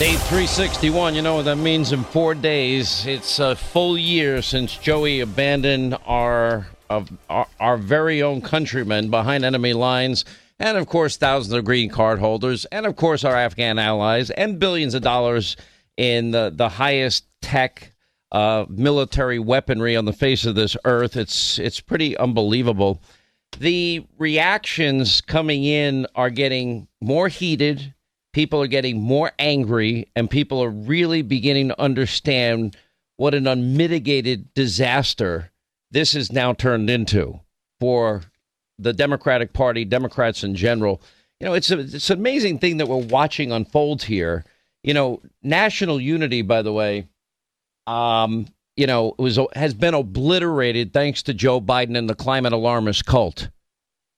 Day 361, you know what that means in four days. It's a full year since Joey abandoned our, uh, our, our very own countrymen behind enemy lines, and of course, thousands of green card holders, and of course, our Afghan allies, and billions of dollars in the, the highest tech uh, military weaponry on the face of this earth. It's, it's pretty unbelievable. The reactions coming in are getting more heated people are getting more angry and people are really beginning to understand what an unmitigated disaster this has now turned into for the Democratic Party, Democrats in general. You know, it's, a, it's an amazing thing that we're watching unfold here. You know, national unity, by the way, um, you know, was has been obliterated thanks to Joe Biden and the climate alarmist cult.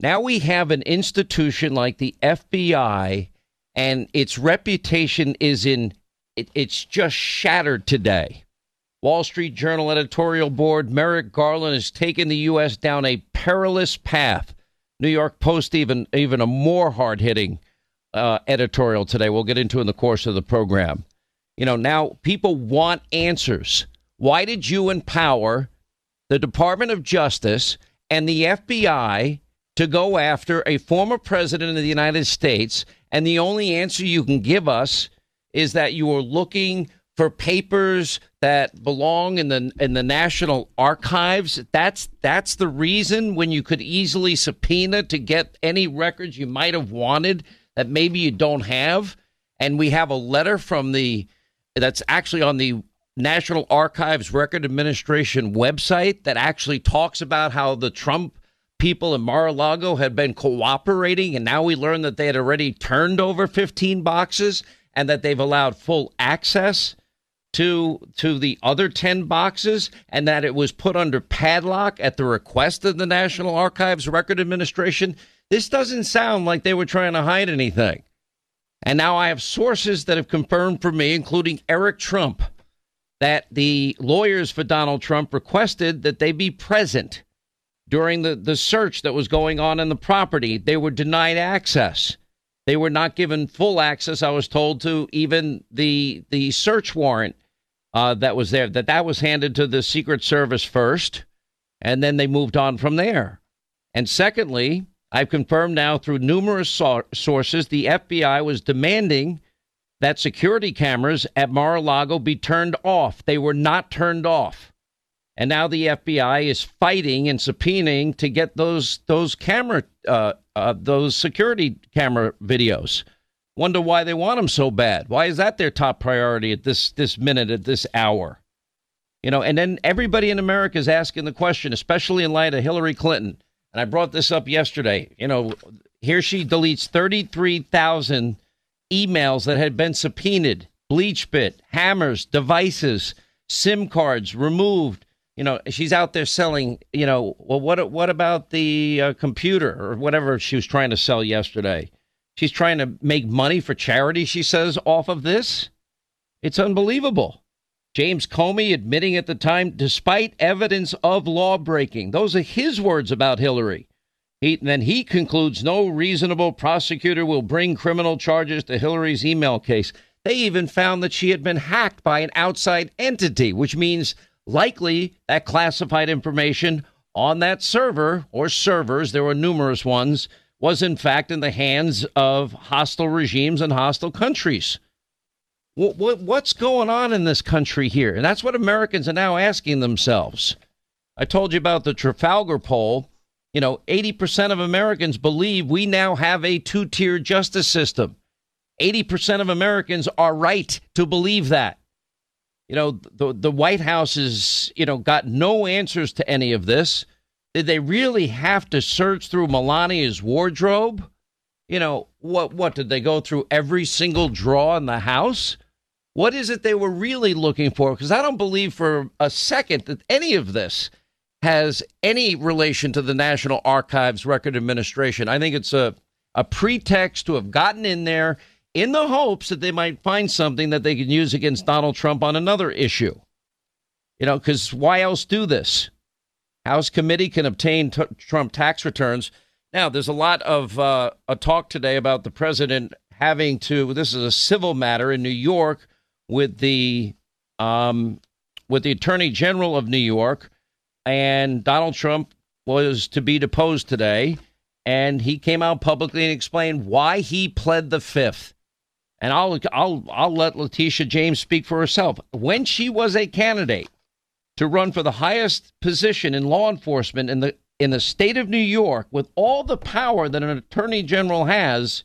Now we have an institution like the FBI and its reputation is in it, it's just shattered today. Wall Street Journal editorial board Merrick Garland has taken the U.S. down a perilous path. New York Post even even a more hard hitting uh, editorial today. We'll get into in the course of the program. You know, now people want answers. Why did you empower the Department of Justice and the FBI to go after a former president of the United States and the only answer you can give us is that you are looking for papers that belong in the in the National Archives. That's that's the reason when you could easily subpoena to get any records you might have wanted that maybe you don't have. And we have a letter from the that's actually on the National Archives Record Administration website that actually talks about how the Trump people in Mar-a-Lago had been cooperating, and now we learned that they had already turned over 15 boxes and that they've allowed full access to to the other 10 boxes and that it was put under padlock at the request of the National Archives Record Administration. This doesn't sound like they were trying to hide anything. And now I have sources that have confirmed for me, including Eric Trump, that the lawyers for Donald Trump requested that they be present during the, the search that was going on in the property. They were denied access. They were not given full access, I was told, to even the the search warrant uh, that was there. That that was handed to the Secret Service first, and then they moved on from there. And secondly, I've confirmed now through numerous so- sources the FBI was demanding that security cameras at Mar-a-Lago be turned off. They were not turned off. And now the FBI is fighting and subpoenaing to get those those camera uh, uh, those security camera videos. Wonder why they want them so bad. Why is that their top priority at this this minute at this hour? You know, and then everybody in America is asking the question, especially in light of Hillary Clinton. And I brought this up yesterday. You know, here she deletes 33,000 emails that had been subpoenaed, BleachBit, hammers, devices, SIM cards removed, you know, she's out there selling, you know, well, what what about the uh, computer or whatever she was trying to sell yesterday? She's trying to make money for charity, she says, off of this. It's unbelievable. James Comey admitting at the time, despite evidence of law breaking, those are his words about Hillary. He, then he concludes no reasonable prosecutor will bring criminal charges to Hillary's email case. They even found that she had been hacked by an outside entity, which means likely that classified information on that server or servers, there were numerous ones, was in fact in the hands of hostile regimes and hostile countries. What, what, what's going on in this country here? And that's what Americans are now asking themselves. I told you about the Trafalgar poll. You know, 80% of Americans believe we now have a two tier justice system. 80% of Americans are right to believe that you know, the the White House has, you know, got no answers to any of this. Did they really have to search through Melania's wardrobe? You know, what what did they go through every single drawer in the house? What is it they were really looking for? Because I don't believe for a second that any of this has any relation to the National Archives Record Administration. I think it's a a pretext to have gotten in there in the hopes that they might find something that they can use against Donald Trump on another issue. You know, because why else do this? House committee can obtain t- Trump tax returns. Now, there's a lot of uh, a talk today about the president having to. This is a civil matter in New York with the um, with the Attorney General of New York, and Donald Trump was to be deposed today, and he came out publicly and explained why he pled the fifth. And I'll I'll I'll let Letitia James speak for herself. When she was a candidate to run for the highest position in law enforcement in the in the state of New York with all the power that an attorney general has,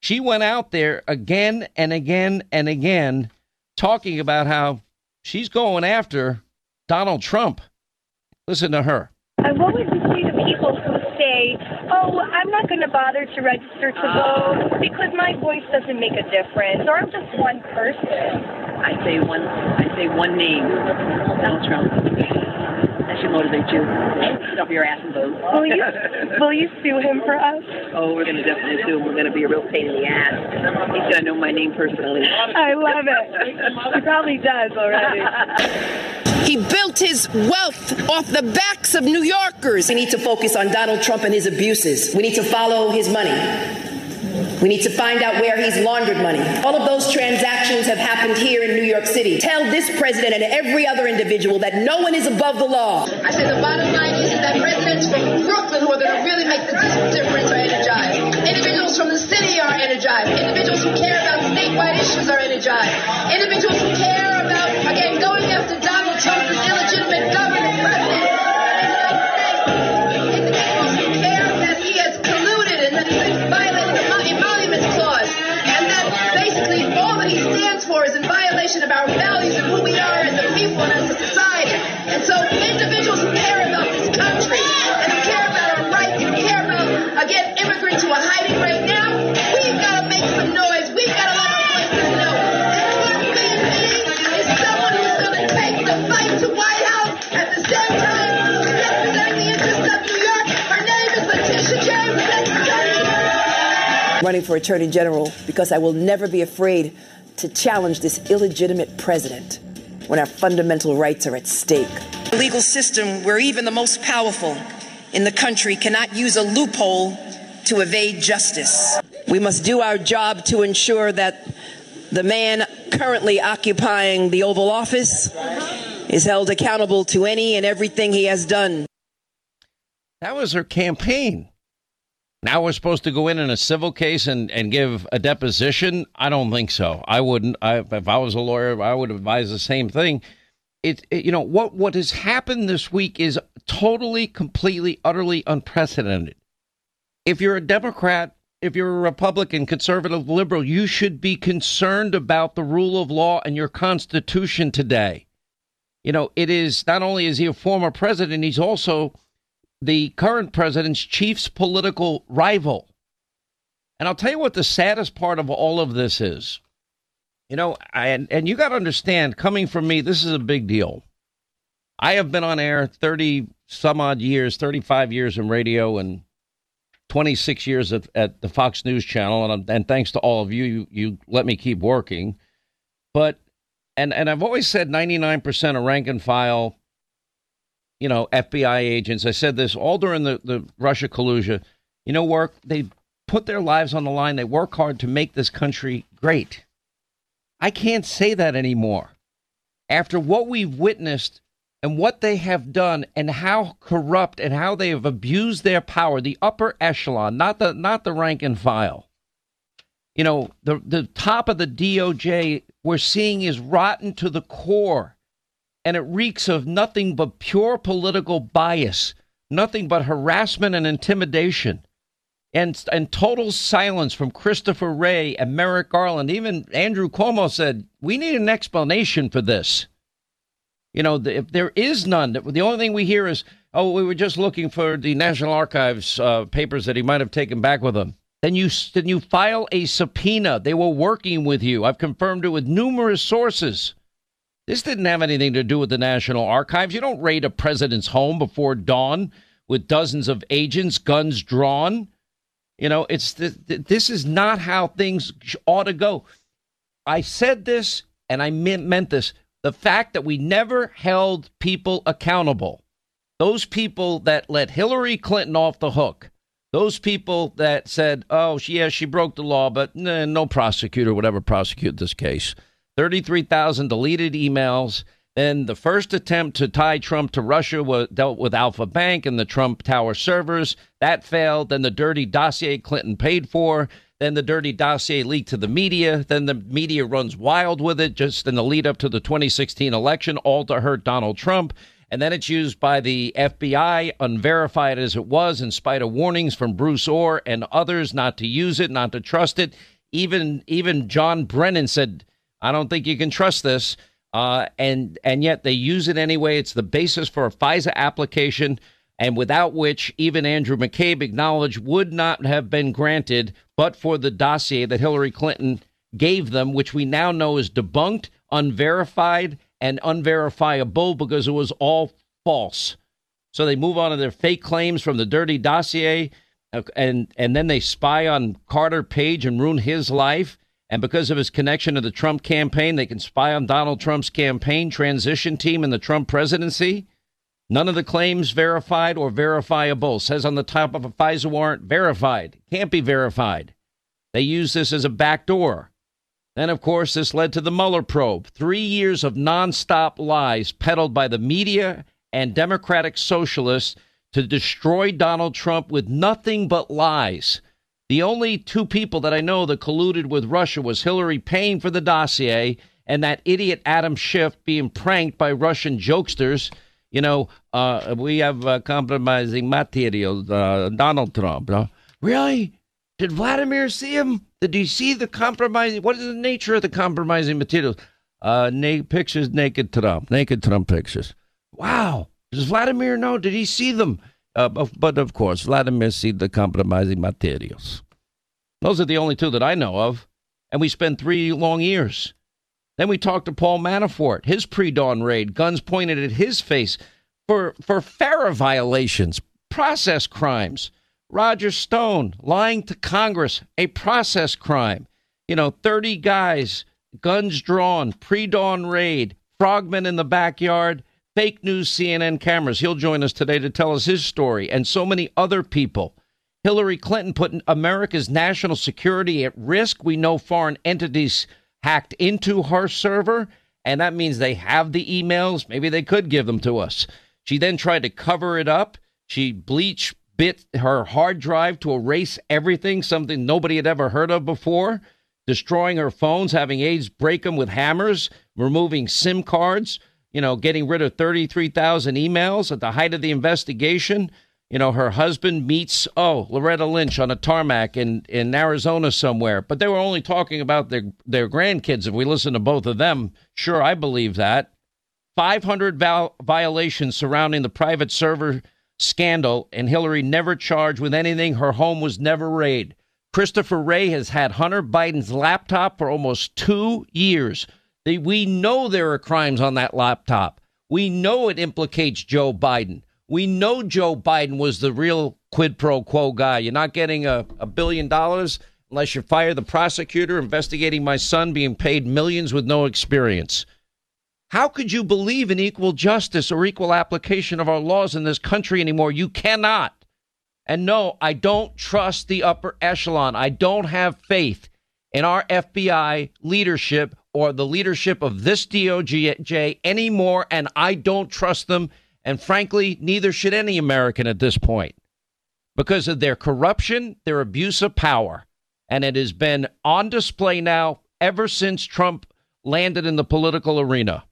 she went out there again and again and again talking about how she's going after Donald Trump. Listen to her. What would you say to people who say, oh, I'm not going to bother to register to vote because doesn't make a difference, or I'm just one person? I say one. I say one name, Donald Trump. That should motivate you. Get off your ass and vote. Will you, will you sue him for us? Oh, we're going to definitely sue him. We're going to be a real pain in the ass. He's to know my name personally. I love it. He probably does already. He built his wealth off the backs of New Yorkers. We need to focus on Donald Trump and his abuses. We need to follow his money. We need to find out where he's laundered money. All of those transactions have happened here in New York City. Tell this president and every other individual that no one is above the law. I say the bottom line is, that presidents from Brooklyn who are going to really make the difference are energized. Individuals from the city are energized. Individuals who care about statewide issues are energized. Individuals who care Running for attorney general because I will never be afraid to challenge this illegitimate president when our fundamental rights are at stake. A legal system where even the most powerful in the country cannot use a loophole to evade justice. We must do our job to ensure that the man currently occupying the Oval Office is held accountable to any and everything he has done. That was her campaign. Now we're supposed to go in in a civil case and, and give a deposition? I don't think so. I wouldn't. I, if I was a lawyer, I would advise the same thing. It, it, you know what what has happened this week is totally, completely, utterly unprecedented. If you're a Democrat, if you're a Republican, conservative, liberal, you should be concerned about the rule of law and your Constitution today. You know, it is not only is he a former president, he's also the current president's chief's political rival. And I'll tell you what the saddest part of all of this is. You know, I, and, and you got to understand, coming from me, this is a big deal. I have been on air 30 some odd years, 35 years in radio, and 26 years at, at the Fox News Channel. And, and thanks to all of you, you, you let me keep working. But, and, and I've always said 99% of rank and file you know, FBI agents. I said this all during the, the Russia collusion. You know, work, they put their lives on the line. They work hard to make this country great. I can't say that anymore. After what we've witnessed and what they have done and how corrupt and how they have abused their power, the upper echelon, not the not the rank and file. You know, the the top of the DOJ we're seeing is rotten to the core and it reeks of nothing but pure political bias, nothing but harassment and intimidation, and and total silence from Christopher Wray and Merrick Garland. Even Andrew Cuomo said we need an explanation for this. You know, if there is none, the only thing we hear is, "Oh, we were just looking for the National Archives uh, papers that he might have taken back with him." Then you then you file a subpoena. They were working with you. I've confirmed it with numerous sources. This didn't have anything to do with the National Archives. You don't raid a president's home before dawn with dozens of agents, guns drawn. You know, it's this is not how things ought to go. I said this and I meant this. The fact that we never held people accountable, those people that let Hillary Clinton off the hook, Those people that said, oh, she, yeah, she broke the law, but nah, no prosecutor would ever prosecute this case. 33,000 deleted emails. Then the first attempt to tie Trump to Russia was dealt with Alfa Bank and the Trump Tower servers. That failed. Then the dirty dossier Clinton paid for. Then the dirty dossier leaked to the media. Then the media runs wild with it just in the lead up to the 2016 election, all to hurt Donald Trump. And then it's used by the FBI, unverified as it was, in spite of warnings from Bruce Ohr and others not to use it, not to trust it. Even even John Brennan said, "I don't think you can trust this." Uh, and and yet they use it anyway. It's the basis for a FISA application, and without which even Andrew McCabe acknowledged would not have been granted, but for the dossier that Hillary Clinton gave them, which we now know is debunked, unverified, and unverifiable because it was all false. So they move on to their fake claims from the dirty dossier, uh, and and then they spy on Carter Page and ruin his life. And because of his connection to the Trump campaign, they can spy on Donald Trump's campaign transition team in the Trump presidency. None of the claims verified or verifiable. Says on the top of a FISA warrant, verified. Can't be verified. They use this as a backdoor. Then, of course, this led to the Mueller probe. Three years of nonstop lies peddled by the media and Democratic socialists to destroy Donald Trump with nothing but lies. The only two people that I know that colluded with Russia was Hillary paying for the dossier and that idiot Adam Schiff being pranked by Russian jokesters. You know, uh, we have uh, compromising material, uh, Donald Trump. Really? Did Vladimir see him? Did he see the compromising? What is the nature of the compromising materials? Uh, na- pictures, naked Trump, naked Trump pictures. Wow. Does Vladimir know? Did he see them? Uh, but of course, Vladimir see the compromising materials. Those are the only two that I know of. And we spent three long years. Then we talked to Paul Manafort, his pre dawn raid, guns pointed at his face for, for FARA violations, process crimes. Roger Stone lying to Congress, a process crime. You know, 30 guys, guns drawn, pre dawn raid, frogmen in the backyard, fake news CNN cameras. He'll join us today to tell us his story and so many other people. Hillary Clinton put America's national security at risk. We know foreign entities hacked into her server, and that means they have the emails. Maybe they could give them to us. She then tried to cover it up. She bleached bit her hard drive to erase everything, something nobody had ever heard of before, destroying her phones, having aides break them with hammers, removing SIM cards, you know, getting rid of 33,000 emails at the height of the investigation. You know, her husband meets, oh, Loretta Lynch on a tarmac in, in Arizona somewhere. But they were only talking about their, their grandkids. If we listen to both of them, sure, I believe that. 500 val- violations surrounding the private server scandal, and Hillary never charged with anything. Her home was never raided. Christopher Wray has had Hunter Biden's laptop for almost two years. We know there are crimes on that laptop. We know it implicates Joe Biden. We know Joe Biden was the real quid pro quo guy. You're not getting a, a billion dollars unless you fire the prosecutor investigating my son being paid millions with no experience. How could you believe in equal justice or equal application of our laws in this country anymore? You cannot. And no, I don't trust the upper echelon. I don't have faith in our FBI leadership or the leadership of this DOJ anymore, and I don't trust them. And frankly, neither should any American at this point because of their corruption, their abuse of power. And it has been on display now ever since Trump landed in the political arena.